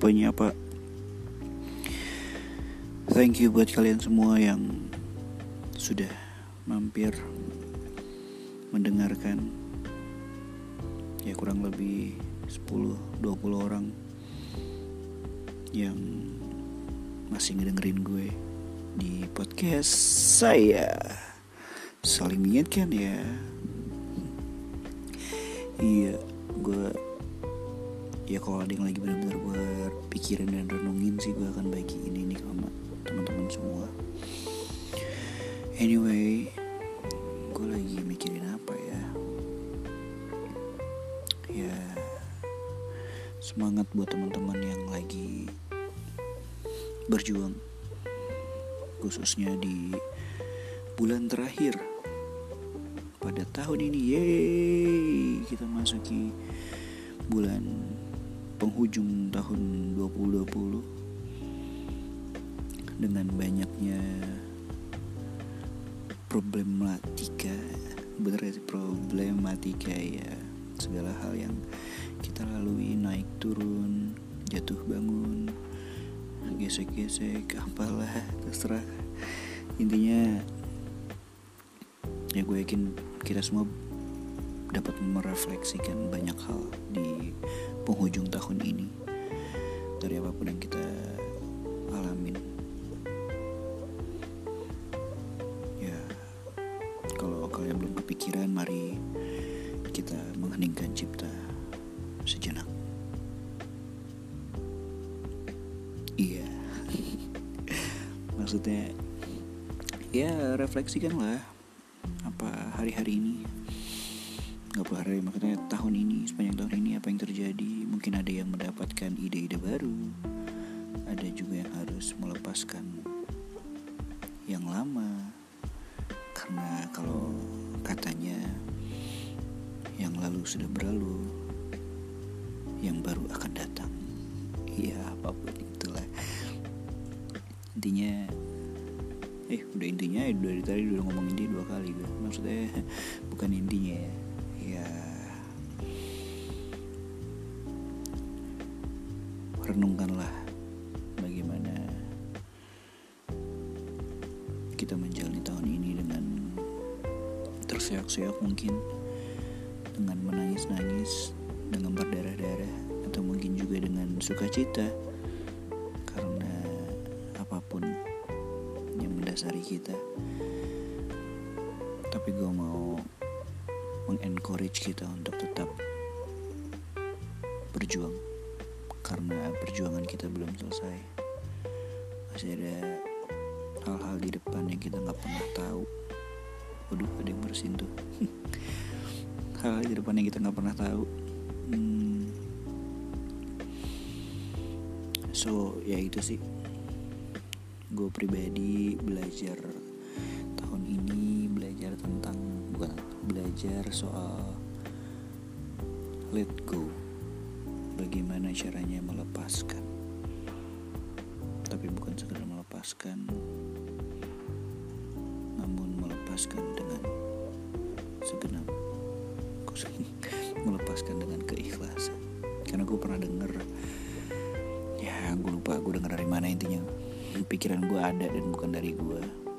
lupa apa thank you buat kalian semua yang sudah mampir mendengarkan. Ya kurang lebih 10-20 orang yang masih ngedengerin gue di podcast saya. Saling mengingatkan ya. Iya gue ya kalau ada yang lagi benar-benar berpikiran dan renungin sih gue akan bagi ini nih sama teman-teman semua. Anyway gue lagi mikirin apa ya? Ya semangat buat teman-teman yang lagi berjuang khususnya di bulan terakhir pada tahun ini. Yeay kita masuki bulan penghujung tahun 2020 dengan banyaknya problematika bener problematika ya segala hal yang kita lalui naik turun jatuh bangun gesek-gesek apalah terserah. Intinya ya gue yakin kita semua dapat merefleksikan banyak hal di penghujung tahun ini. Dari apa pun yang kita alamin. Ya kalau kalian belum kepikiran mari kita mengheningkan cipta sejenak. Iya. Maksudnya ya refleksikanlah apa hari-hari ini. Nggak perlu hari maksudnya tahun ini sepanjang tahun ini apa yang terjadi mungkin ada yang mendapatkan ide-ide baru. Ada juga yang harus melepaskan yang lama. Karena kalau katanya yang lalu sudah berlalu yang baru akan datang. Iya apa pun itulah. Intinya eh udah intinya ya dari tadi udah ngomongin dia dua kali gue maksudnya bukan intinya ya ya kita menjalani tahun ini dengan terseok-seok mungkin dengan menangis-nangis dengan berdarah-darah atau mungkin juga dengan sukacita. Karena apa pun yang mendasari kita. Tapi gue mau mengencourage kita untuk tetap berjuang. Karena perjuangan kita belum selesai. Masih ada hal-hal di depan bersin tuh. Hal-hal di depan yang kita nggak pernah tahu. Hmm. so ya itu sih. Gue pribadi belajar tahun ini belajar tentang bukan belajar soal let go. Bagaimana caranya melepaskan. Tapi bukan sekedar melepaskan namun melepaskan dengan segenap melepaskan dengan keikhlasan. Karena gue pernah denger ya gue lupa gue denger dari mana intinya. Pikiran gue ada dan bukan dari gue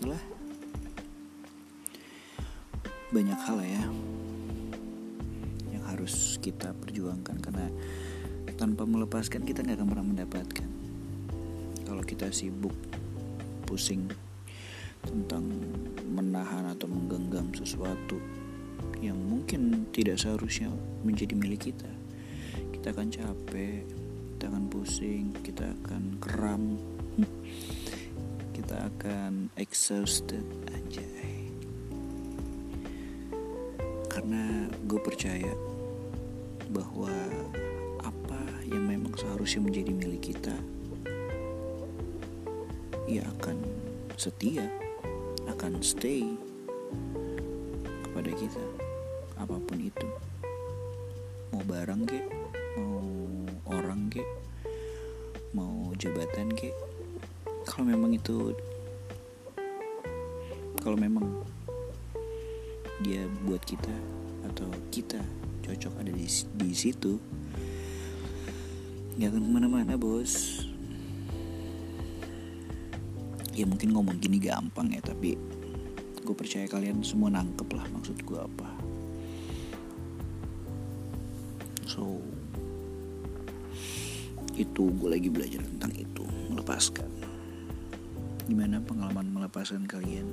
gitulah banyak hal ya yang harus kita perjuangkan karena tanpa melepaskan kita nggak akan pernah mendapatkan. Kalau kita sibuk pusing tentang menahan atau menggenggam sesuatu yang mungkin tidak seharusnya menjadi milik kita kita akan capek kita akan pusing kita akan kram kita akan exhausted anjay karena gue percaya bahwa apa yang memang seharusnya menjadi milik kita ya akan setia akan stay kepada kita apa pun itu. Mau barang kek mau orang kek mau jabatan kek kalau memang itu kalau memang dia buat kita atau kita cocok ada di di situ nggak akan ke mana-mana bos. Ya mungkin ngomong gini gampang ya tapi gue percaya kalian semua nangkep lah maksud gue apa. So itu gue lagi belajar tentang itu. Melepaskan gimana pengalaman melepaskan kalian?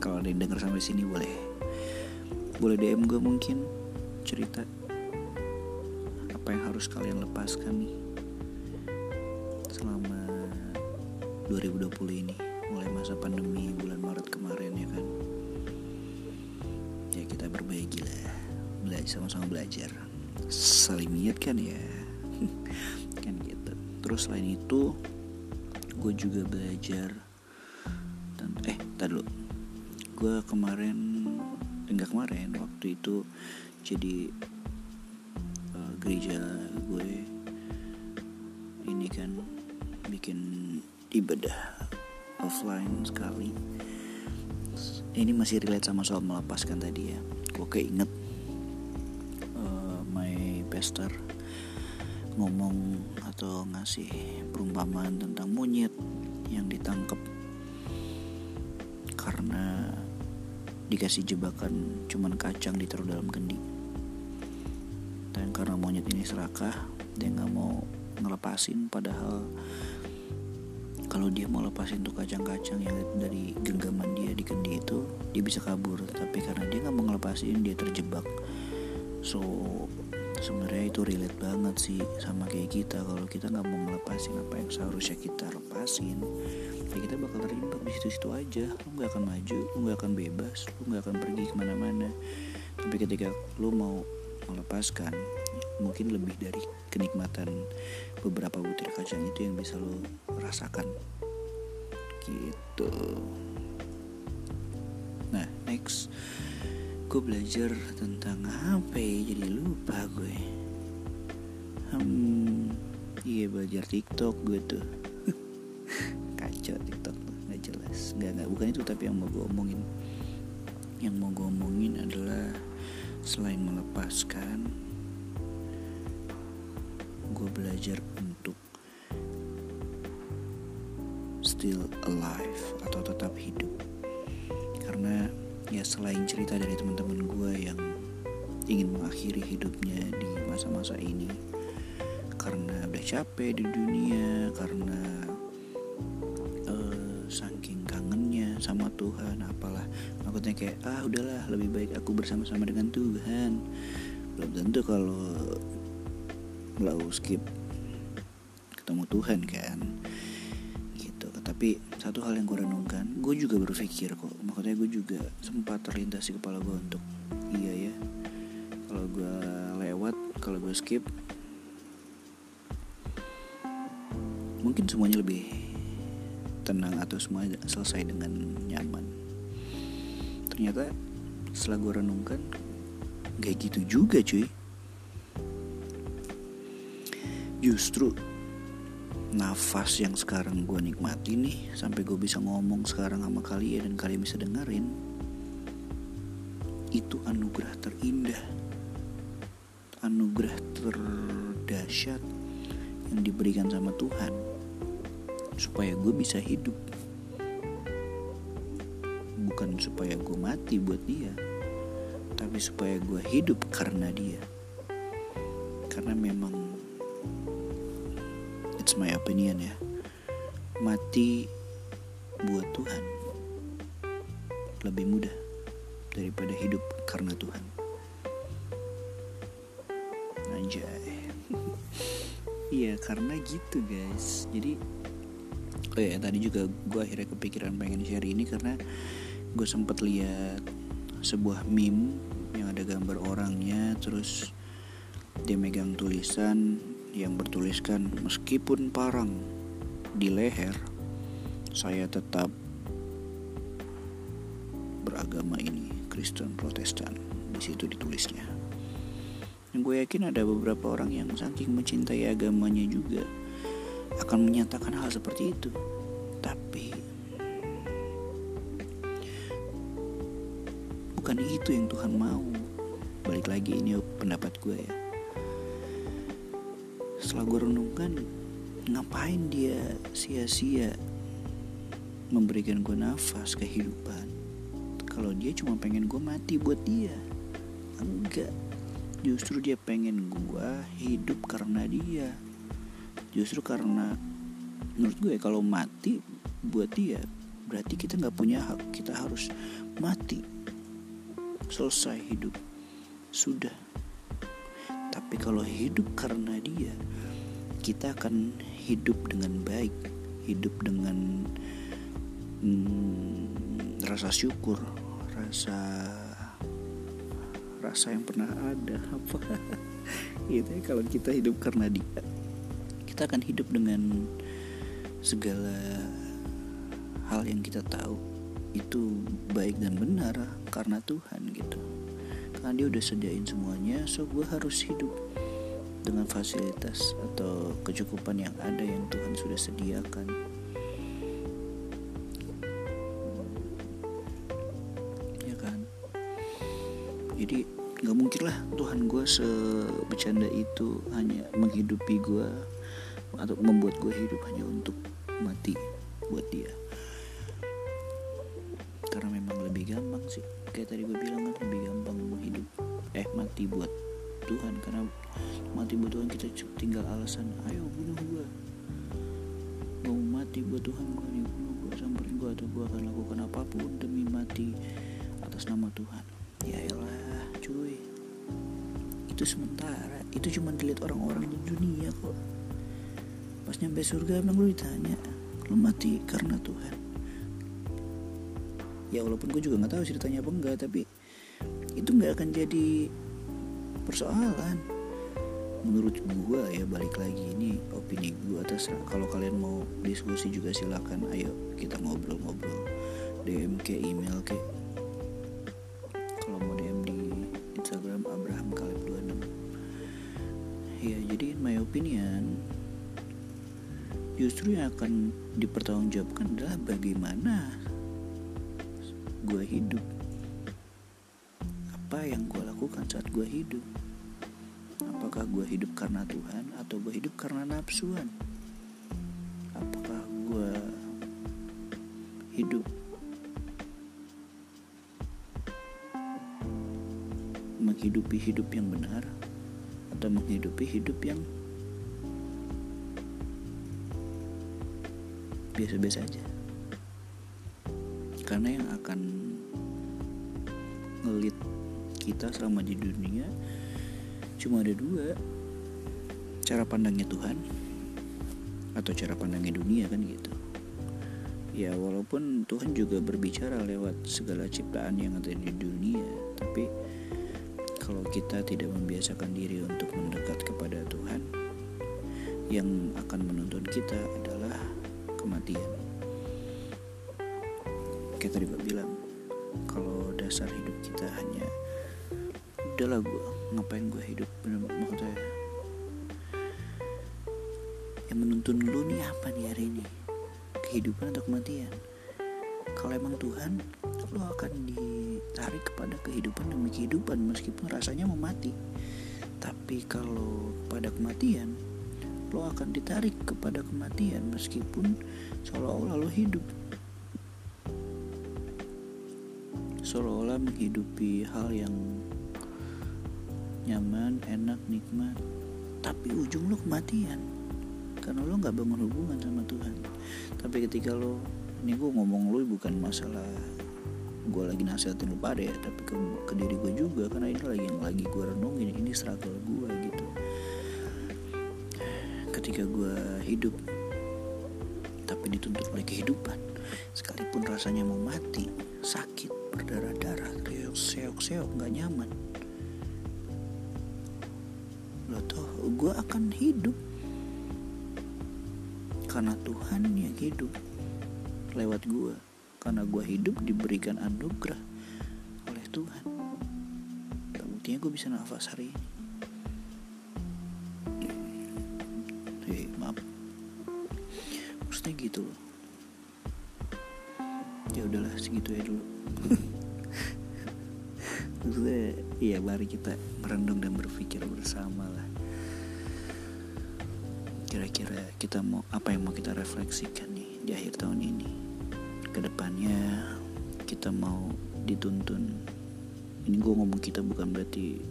Kalau ada yang denger sampai sini boleh. Boleh DM gue mungkin cerita apa yang harus kalian lepaskan nih selama 2020 ini. Mulai masa pandemi bulan Maret kemarin ya kan? Ya kita berbagi lah. Belajar sama-sama belajar. Saling kan ya? Kan gitu. Terus selain itu gue juga belajar. Dan eh tadi dulu. Gue kemarin enggak kemarin waktu itu jadi uh, gereja gue ini kan bikin ibadah offline sekali. Ini masih relate sama soal melepaskan tadi ya. Gue keinget uh, my pastor ngomong atau ngasih perumpamaan tentang monyet yang ditangkap karena dikasih jebakan cuman kacang ditaruh dalam kendi. Dan karena monyet ini serakah dia nggak mau ngelepasin. Padahal kalau dia mau lepasin tuh kacang-kacang yang dari genggaman dia di kendi itu dia bisa kabur. Tapi karena dia nggak mau ngelepasin dia terjebak. So sebenarnya itu relate banget sih sama kayak kita. Kalau kita nggak mau ngelepasin apa yang seharusnya kita lepasin ya kita bakal terjebak di situ-situ aja. Lu nggak akan maju lu nggak akan bebas lu nggak akan pergi ke mana-mana. Tapi ketika lu mau melepaskan mungkin lebih dari kenikmatan beberapa butir kacang itu yang bisa lo rasakan. Gitu. Nah next. Gue belajar tentang apa ya? Jadi lupa belajar TikTok gue tuh. Kacau TikTok tuh nggak jelas. Nggak nggak bukan itu tapi yang mau gue omongin. Yang mau gue omongin adalah selain melepaskan gue belajar untuk still alive atau tetap hidup. Karena ya selain cerita dari teman-teman gue yang ingin mengakhiri hidupnya di masa-masa ini karena udah capek di dunia karena uh, saking kangennya sama Tuhan apalah. Maksudnya kayak ah udahlah lebih baik aku bersama-sama dengan Tuhan. Belum tentu kalau lo skip ketemu Tuhan kan gitu. Tapi satu hal yang gue renungkan gue juga berpikir kok. Makanya gue juga sempat terlintas di kepala gue untuk iya ya kalau gue lewat kalau gue skip mungkin semuanya lebih tenang atau semua selesai dengan nyaman. Ternyata setelah gue renungkan gak gitu juga cuy. Justru nafas yang sekarang gue nikmati nih sampai gue bisa ngomong sekarang sama kalian dan kalian bisa dengerin itu anugerah terindah. Anugerah terdahsyat yang diberikan sama Tuhan supaya gue bisa hidup. Bukan supaya gue mati buat dia tapi supaya gue hidup karena dia. Karena memang it's my opinion ya mati buat Tuhan lebih mudah daripada hidup karena Tuhan. Anjay. Iya karena gitu guys. Jadi oh ya tadi juga gue akhirnya kepikiran pengen share ini karena gue sempet lihat sebuah meme yang ada gambar orangnya terus dia megang tulisan yang bertuliskan meskipun parang di leher saya tetap beragama ini Kristen Protestan. Di situ ditulisnya. Dan gue yakin ada beberapa orang yang saking mencintai agamanya juga akan menyatakan hal seperti itu. Tapi bukan itu yang Tuhan mau. Balik lagi ini pendapat gue ya. Setelah gue renungkan ngapain dia sia-sia memberikan gue nafas kehidupan? Kalau dia cuma pengen gue mati buat dia. Enggak. Justru dia pengen gue hidup karena dia justru karena menurut gue kalau mati buat dia berarti kita nggak punya hak kita harus mati. Selesai hidup. Sudah. Tapi kalau hidup karena dia kita akan hidup dengan baik, hidup dengan hmm, rasa syukur, rasa rasa yang pernah ada apa? Gitu ya kalau kita hidup karena dia kita akan hidup dengan segala hal yang kita tahu itu baik dan benar karena Tuhan gitu karena dia udah sediain semuanya so gue harus hidup dengan fasilitas atau kecukupan yang ada yang Tuhan sudah sediakan. Ya kan? Jadi nggak mungkin lah Tuhan gue sebecanda itu hanya menghidupi gue atau membuat gue hidup hanya untuk mati buat dia. Karena memang lebih gampang sih. Kayak tadi gue bilang kan lebih gampang hidup eh mati buat Tuhan. Karena mati buat Tuhan kita tinggal alasan ayo bunuh gue mau mati buat Tuhan gue nih bunuh gue samperin gue atau gue akan lakukan apa pun demi mati atas nama Tuhan. Ya elah cuy. Itu sementara. Itu cuma dilihat orang-orang di dunia kok pas nyampe surga emang lu ditanya lu mati karena Tuhan? Ya walaupun gue juga nggak tahu ceritanya apa enggak tapi itu nggak akan jadi persoalan. Menurut gua ya balik lagi ini opini gua atas kalau kalian mau diskusi juga silakan. Ayo kita ngobrol-ngobrol. DM ke email ke akan dipertanggungjawabkan adalah bagaimana gue hidup apa yang gue lakukan saat gue hidup Apakah gue hidup karena Tuhan atau gue hidup karena nafsuan? Apakah gue hidup menghidupi hidup yang benar atau menghidupi hidup yang biasa-biasa aja? Karena yang akan ngelit kita selama di dunia cuma ada dua cara pandangnya Tuhan atau cara pandangnya dunia kan gitu ya walaupun Tuhan juga berbicara lewat segala ciptaan yang ada di dunia tapi kalau kita tidak membiasakan diri untuk mendekat kepada Tuhan yang akan menuntun kita adalah kematian. Kayak tadi bilang kalau dasar hidup kita hanya udahlah gue ngapain gue hidup? Bener maksudnya yang menuntun lu nih apa nih hari ini? Kehidupan atau kematian? Kalau emang Tuhan lo akan ditarik kepada kehidupan demi kehidupan meskipun rasanya mau mati. Tapi kalau pada kematian lo akan ditarik kepada kematian meskipun seolah-olah lo hidup. Seolah-olah menghidupi hal yang nyaman, enak, nikmat. Tapi ujung lo kematian. Karena lo nggak bangun hubungan sama Tuhan. Tapi ketika lo ini gue ngomong lo bukan masalah gue lagi nasihatin lo pada ya tapi ke, ke diri gue juga. Karena ini lagi yang lagi gue renungin ini struggle gue gitu ketika gue hidup. Tapi dituntut oleh kehidupan. Sekalipun rasanya mau mati sakit berdarah-darah seok-seok nggak nyaman. Lo tuh gue akan hidup. Karena Tuhan yang hidup lewat gue karena gue hidup diberikan anugerah oleh Tuhan. Buktinya gue bisa nafas hari ini Maaf. Maksudnya gitu loh. Ya udahlah segitu ya dulu. Maksudnya iya mari kita merenung dan berpikir bersama lah. Kira-kira kita mau apa yang mau kita refleksikan nih di akhir tahun ini? Ke depannya kita mau dituntun. Ini gue ngomong kita bukan berarti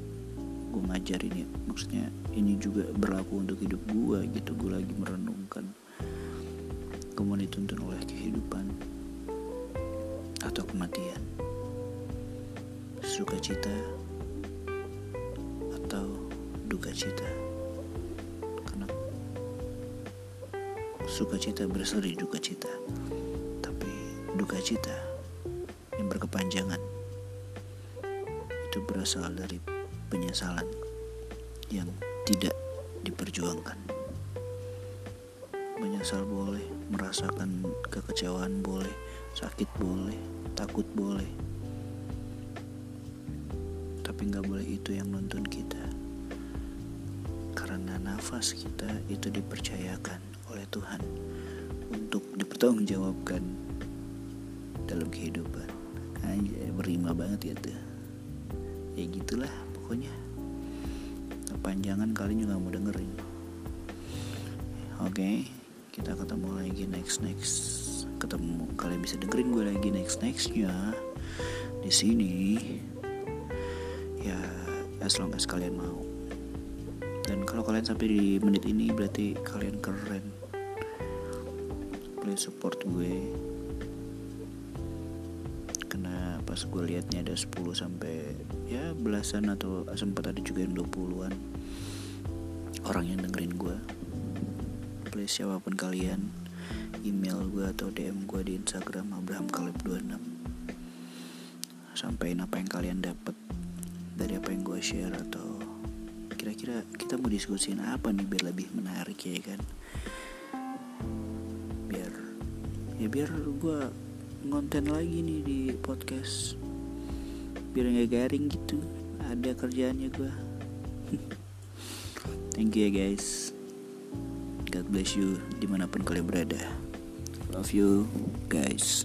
gue ngajarin ya maksudnya ini juga berlaku untuk hidup gue gitu gue lagi merenungkan mau dituntun oleh kehidupan atau kematian. Sukacita atau duka cita karena sukacita berasal dari duka cita tapi duka cita yang berkepanjangan itu berasal dari penyesalan yang tidak diperjuangkan. Menyesal boleh merasakan kekecewaan boleh sakit boleh takut boleh. Tapi nggak boleh itu yang nuntun kita. Karena nafas kita itu dipercayakan oleh Tuhan untuk dipertanggungjawabkan dalam kehidupan. Aja berima banget ya tuh. Ya gitulah pokoknya kepanjangan kali juga mau dengerin. Oke kita ketemu lagi next next. Ketemu kalian bisa dengerin gue lagi next nextnya di sini. Ya as long as kalian mau. Dan kalau kalian sampai di menit ini berarti kalian keren. Please support gue. Karena pas gue liatnya ada 10 sampai ya belasan atau sempat ada juga yang 20-an orang yang dengerin gue please siapa pun kalian email gue atau DM gue di Instagram Abraham Kalib 26 sampaikan apa yang kalian dapat dari apa yang gue share atau kira-kira kita mau diskusiin apa nih biar lebih menarik ya kan? Biar ya biar gue ngonten lagi nih di podcast biar nggak garing gitu. Ada kerjaannya gue thank you ya guys. God bless you di mana pun kalian berada. Love you guys